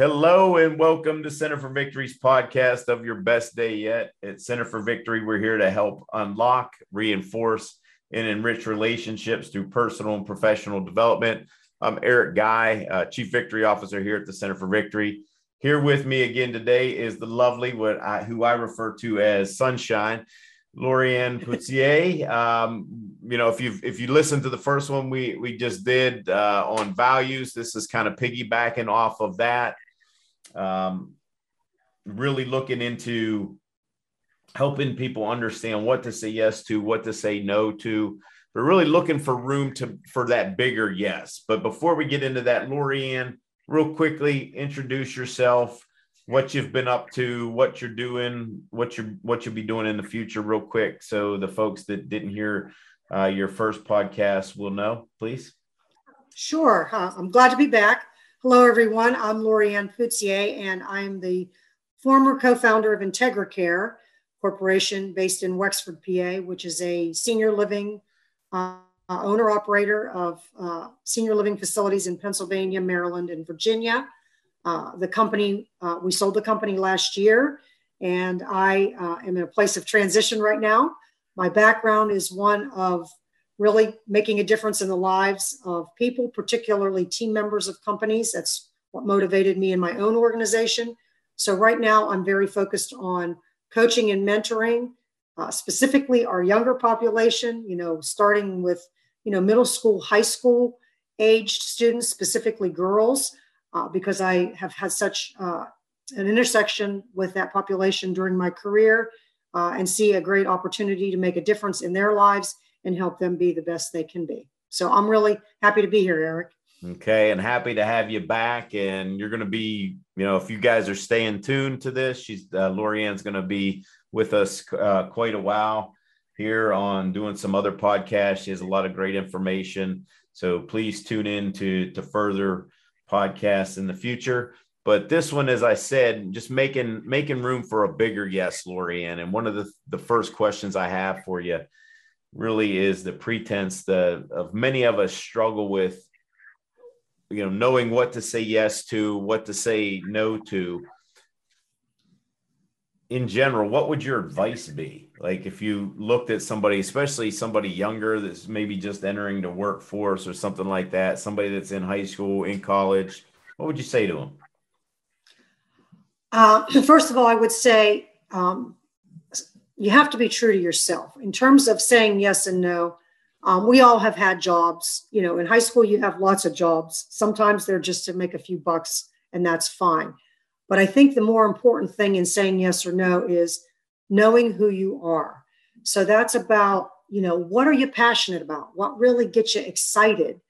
Hello and welcome to Center for Victory's podcast of your best day yet. At Center for Victory, we're here to help unlock, reinforce, and enrich relationships through personal and professional development. I'm Eric Guy, uh, Chief Victory Officer here at the Center for Victory. Here with me again today is the lovely, what I, who I refer to as Sunshine, Lorianne Putzier. Um, you know, if you if you listen to the first one we we just did uh, on values, this is kind of piggybacking off of that um, really looking into helping people understand what to say yes to, what to say no to, but really looking for room to for that bigger yes. But before we get into that, Lorianne, real quickly introduce yourself, what you've been up to, what you're doing, what you what you'll be doing in the future, real quick, so the folks that didn't hear uh, your first podcast will know, please. Sure, uh, I'm glad to be back. Hello, everyone. I'm Lorianne Putzier, and I'm the former co-founder of IntegraCare Corporation based in Wexford, PA, which is a senior living uh, owner operator of uh, senior living facilities in Pennsylvania, Maryland, and Virginia. Uh, the company, uh, we sold the company last year, and I uh, am in a place of transition right now. My background is one of really making a difference in the lives of people, particularly team members of companies. That's what motivated me in my own organization. So, right now, I'm very focused on coaching and mentoring, uh, specifically our younger population, you know, starting with, you know, middle school, high school aged students, specifically girls, uh, because I have had such uh, an intersection with that population during my career uh, and see a great opportunity to make a difference in their lives and help them be the best they can be. So I'm really happy to be here, Eric. Okay, and happy to have you back. And you're going to be, you know, if you guys are staying tuned to this, she's uh, Lorianne's going to be with us uh, quite a while here on doing some other podcasts. She has a lot of great information. So please tune in to to further podcasts in the future. But this one, as I said, just making making room for a bigger yes, Lorianne. And one of the the first questions I have for you really is the pretense that of many of us struggle with you know knowing what to say yes to what to say no to. In general what would your advice be? Like if you looked at somebody especially somebody younger that's maybe just entering the workforce or something like that somebody that's in high school in college what would you say to them uh, first of all i would say um, you have to be true to yourself in terms of saying yes and no. Um, we all have had jobs. You know, in high school, you have lots of jobs. Sometimes they're just to make a few bucks, and that's fine. But I think the more important thing in saying yes or no is knowing who you are. So that's about, you know, what are you passionate about? What really gets you excited?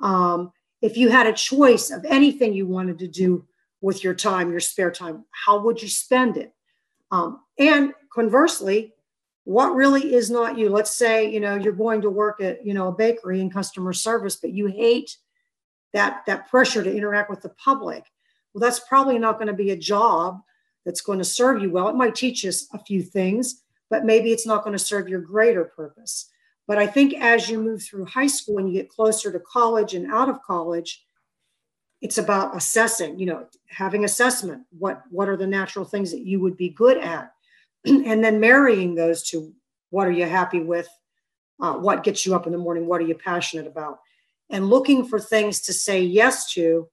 Um, if you had a choice of anything you wanted to do with your time, your spare time, how would you spend it? Um, and conversely, what really is not you? Let's say, you know, you're going to work at, you know, a bakery in customer service, but you hate that that pressure to interact with the public. Well, that's probably not going to be a job that's going to serve you well. It might teach us a few things, but maybe it's not going to serve your greater purpose. But I think as you move through high school and you get closer to college and out of college, it's about assessing, you know, having assessment. What what are the natural things that you would be good at? and then marrying those to what are you happy with? Uh, what gets you up in the morning? What are you passionate about? And looking for things to say yes to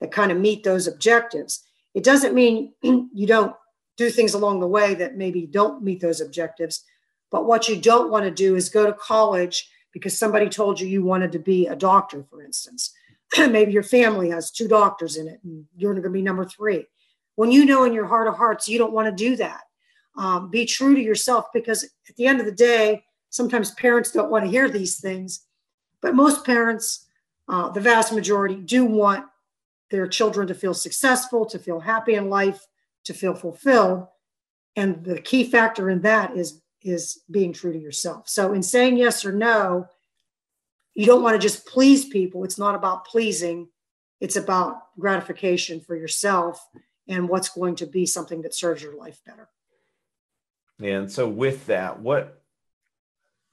that kind of meet those objectives. It doesn't mean you don't do things along the way that maybe don't meet those objectives but what you don't want to do is go to college because somebody told you you wanted to be a doctor for instance. Maybe your family has two doctors in it and you're going to be number three. When you know in your heart of hearts you don't want to do that um, be true to yourself because at the end of the day, sometimes parents don't want to hear these things, but most parents, uh, the vast majority, do want their children to feel successful, to feel happy in life, to feel fulfilled. And the key factor in that is is being true to yourself. So in saying yes or no, you don't want to just please people. It's not about pleasing. It's about gratification for yourself and what's going to be something that serves your life better. And so with that, what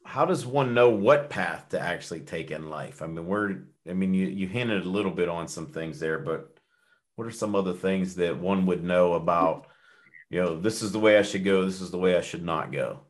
how does one know what path to actually take in life? I mean, we're I mean, you you hinted a little bit on some things there, but what are some other things that one would know about you know this is the way i should go this is the way i should not go?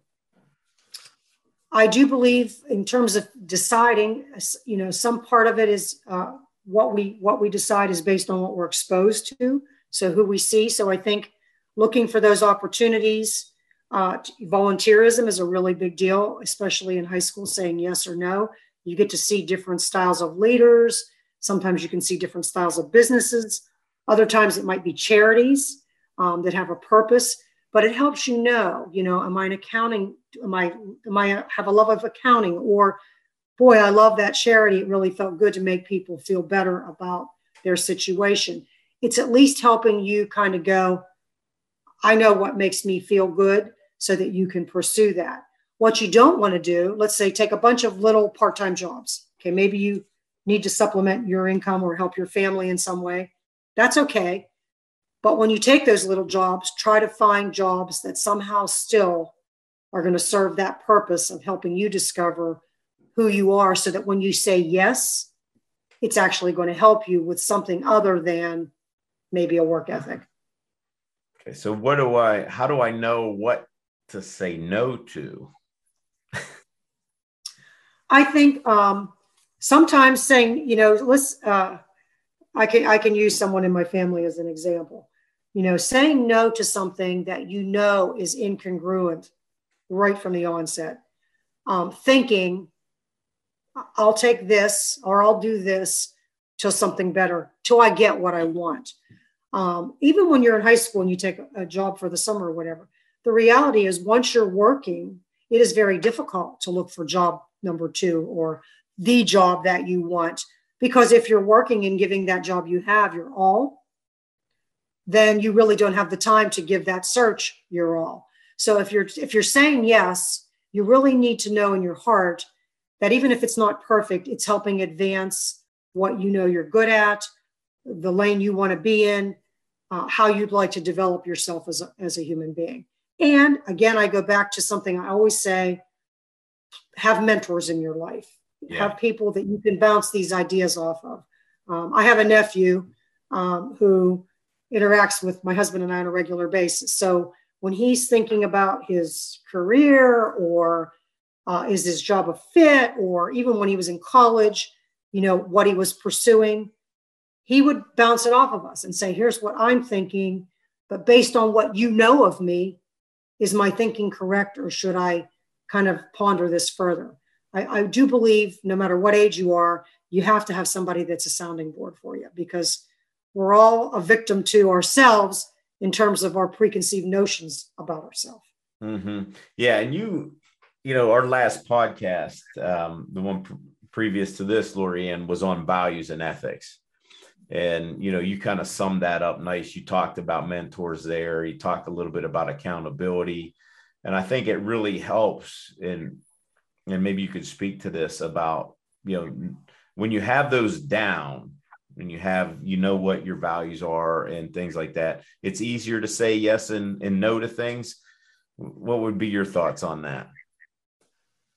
I do believe in terms of deciding you know some part of it is uh, what we what we decide is based on what we're exposed to. So who we see. So i think looking for those opportunities uh, volunteerism is a really big deal especially in high school saying yes or no you get to see different styles of leaders sometimes you can see different styles of businesses other times it might be charities um, that have a purpose, but it helps you know, you know, am I an accounting? Am I, am I have a love of accounting? Or, boy, I love that charity. It really felt good to make people feel better about their situation. It's at least helping you kind of go, I know what makes me feel good so that you can pursue that. What you don't want to do, let's say take a bunch of little part time jobs. Okay, maybe you need to supplement your income or help your family in some way. That's okay. But when you take those little jobs, try to find jobs that somehow still are going to serve that purpose of helping you discover who you are so that when you say yes, it's actually going to help you with something other than maybe a work ethic. Okay, so what do I, how do I know what to say no to? I think um, sometimes saying, you know, let's, uh, I can I can use someone in my family as an example. You know, saying no to something that you know is incongruent right from the onset. Um, thinking, I'll take this or I'll do this till something better, till I get what I want. Um, even when you're in high school and you take a job for the summer or whatever, the reality is once you're working, it is very difficult to look for job number two or the job that you want because if you're working and giving that job you have your all, then you really don't have the time to give that search your all. So if you're if you're saying yes, you really need to know in your heart that even if it's not perfect, it's helping advance what you know you're good at, the lane you want to be in, uh, how you'd like to develop yourself as a, as a human being. And again, I go back to something I always say have mentors in your life yeah. have people that you can bounce these ideas off of. Um, I have a nephew um, who interacts with my husband and I on a regular basis. So when he's thinking about his career or uh, is his job a fit, or even when he was in college, you know, what he was pursuing, he would bounce it off of us and say, here's what I'm thinking, but based on what you know of me, is my thinking correct or should I kind of ponder this further? I, I do believe no matter what age you are, you have to have somebody that's a sounding board for you because we're all a victim to ourselves in terms of our preconceived notions about ourselves. Mm-hmm. Yeah, and you, you know, our last podcast, um, the one pr- previous to this, Lorianne, was on values and ethics, and you know, you kind of summed that up nice. You talked about mentors there. You talked a little bit about accountability, and I think it really helps and and maybe you could speak to this about you know when you have those down and you have you know what your values are and things like that it's easier to say yes and, and no to things what would be your thoughts on that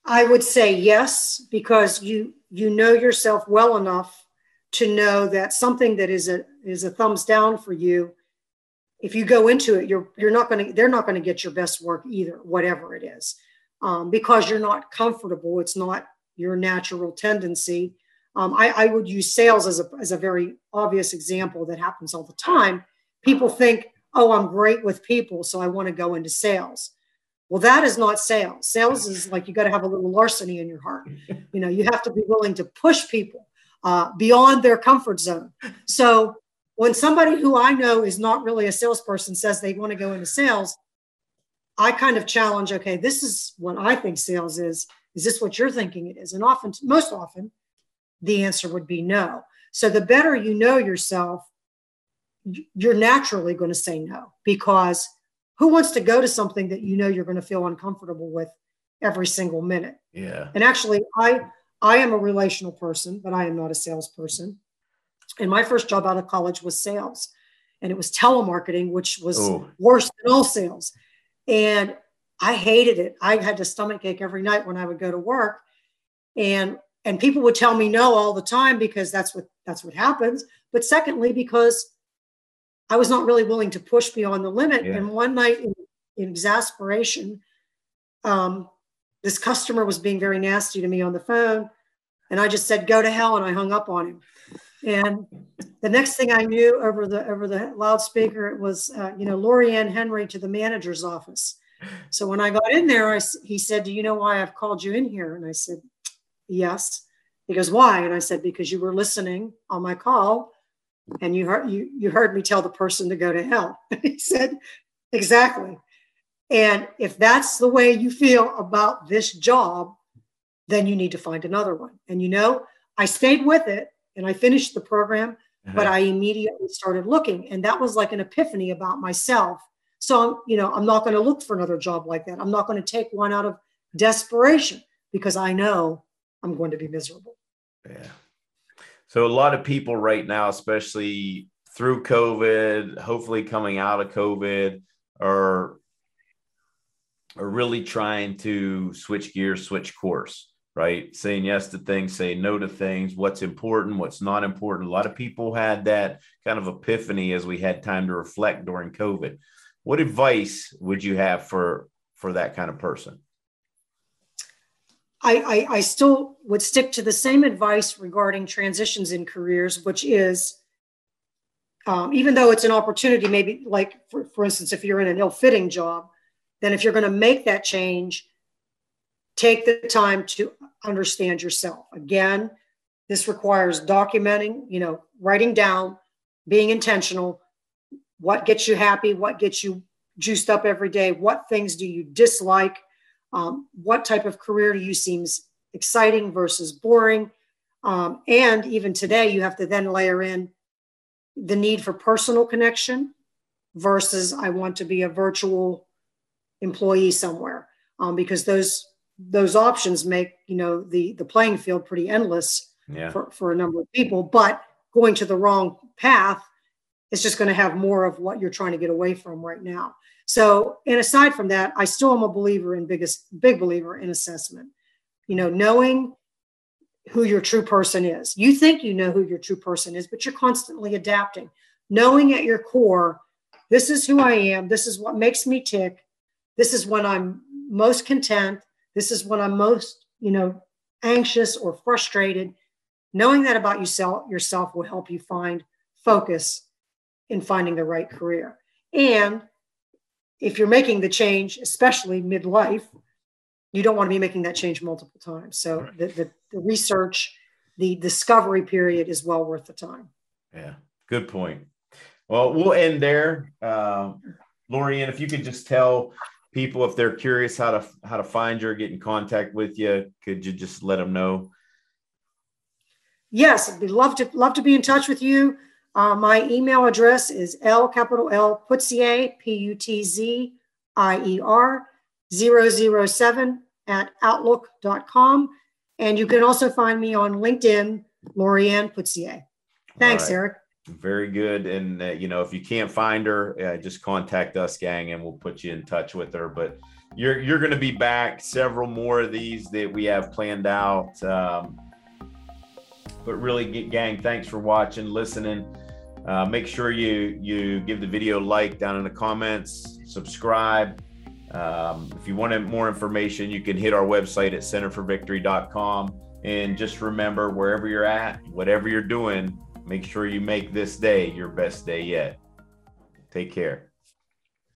i would say yes because you you know yourself well enough to know that something that is a is a thumbs down for you if you go into it you're you're not going to they're not going to get your best work either whatever it is um, because you're not comfortable. It's not your natural tendency. Um, I, I, would use sales as a, as a very obvious example that happens all the time. People think, oh, I'm great with people, so I want to go into sales. Well, that is not sales. Sales is like you got to have a little larceny in your heart. You know, you have to be willing to push people uh, beyond their comfort zone. So when somebody who I know is not really a salesperson says they want to go into sales, I kind of challenge, okay, this is what I think sales is. Is this what you're thinking it is? And often, most often, the answer would be no. So the better you know yourself, you're naturally going to say no because who wants to go to something that you know you're going to feel uncomfortable with every single minute? Yeah. And actually, I I am a relational person, but I am not a salesperson. And my first job out of college was sales, and it was telemarketing, which was Ooh. worse than all sales. And I hated it. I had a stomach ache every night when I would go to work. And and people would tell me no all the time because that's what that's what happens. But secondly, because I was not really willing to push beyond the limit. Yeah. And one night in, in exasperation, um, this customer was being very nasty to me on the phone. And I just said, go to hell. And I hung up on him. And the next thing I knew over the over the loudspeaker, it was, uh, you know, Lori Ann Henry to the manager's office. So when I got in there, I, he said, do you know why I've called you in here? And I said, yes. He goes, why? And I said, because you were listening on my call and you heard, you, you heard me tell the person to go to hell. he said, exactly. And if that's the way you feel about this job, then you need to find another one. And you know, I stayed with it and I finished the program, uh-huh. but I immediately started looking. And that was like an epiphany about myself. So, you know, I'm not going to look for another job like that. I'm not going to take one out of desperation because I know I'm going to be miserable. Yeah. So, a lot of people right now, especially through COVID, hopefully coming out of COVID, are are really trying to switch gears, switch course, right? Saying yes to things, saying no to things, what's important, what's not important. A lot of people had that kind of epiphany as we had time to reflect during COVID. What advice would you have for for that kind of person? I, I, I still would stick to the same advice regarding transitions in careers, which is um, even though it's an opportunity, maybe like for, for instance, if you're in an ill-fitting job, then if you're going to make that change, take the time to understand yourself. Again, this requires documenting, you know, writing down, being intentional. What gets you happy? What gets you juiced up every day? What things do you dislike? Um, what type of career do you seems exciting versus boring? Um, and even today, you have to then layer in the need for personal connection versus I want to be a virtual employee somewhere um, because those those options make you know the the playing field pretty endless yeah. for, for a number of people but going to the wrong path is just going to have more of what you're trying to get away from right now. So and aside from that i still am a believer in biggest big believer in assessment. You know knowing who your true person is. You think you know who your true person is but you're constantly adapting. Knowing at your core this is who i am this is what makes me tick this is when I'm most content. This is when I'm most, you know, anxious or frustrated. Knowing that about yourself, yourself will help you find focus in finding the right career. And if you're making the change, especially midlife, you don't want to be making that change multiple times. So right. the, the, the, research, the discovery period is well worth the time. Yeah, good point. Well, we'll end there. Uh, Loriann, if you could just tell people if they're curious how to how to find you or get in contact with you could you just let them know? Yes i'd be love to love to be in touch with you. Uh, my email address is l capital l putzier p-u-t-z-i-e-r 007 at outlook.com and you can also find me on linkedin loriann putzier thanks right. eric very good. And, uh, you know, if you can't find her, uh, just contact us, gang, and we'll put you in touch with her. But you're, you're going to be back several more of these that we have planned out. Um, but really, gang, thanks for watching, listening. Uh, make sure you you give the video a like down in the comments, subscribe. Um, if you want more information, you can hit our website at centerforvictory.com. And just remember, wherever you're at, whatever you're doing, Make sure you make this day your best day yet. Take care.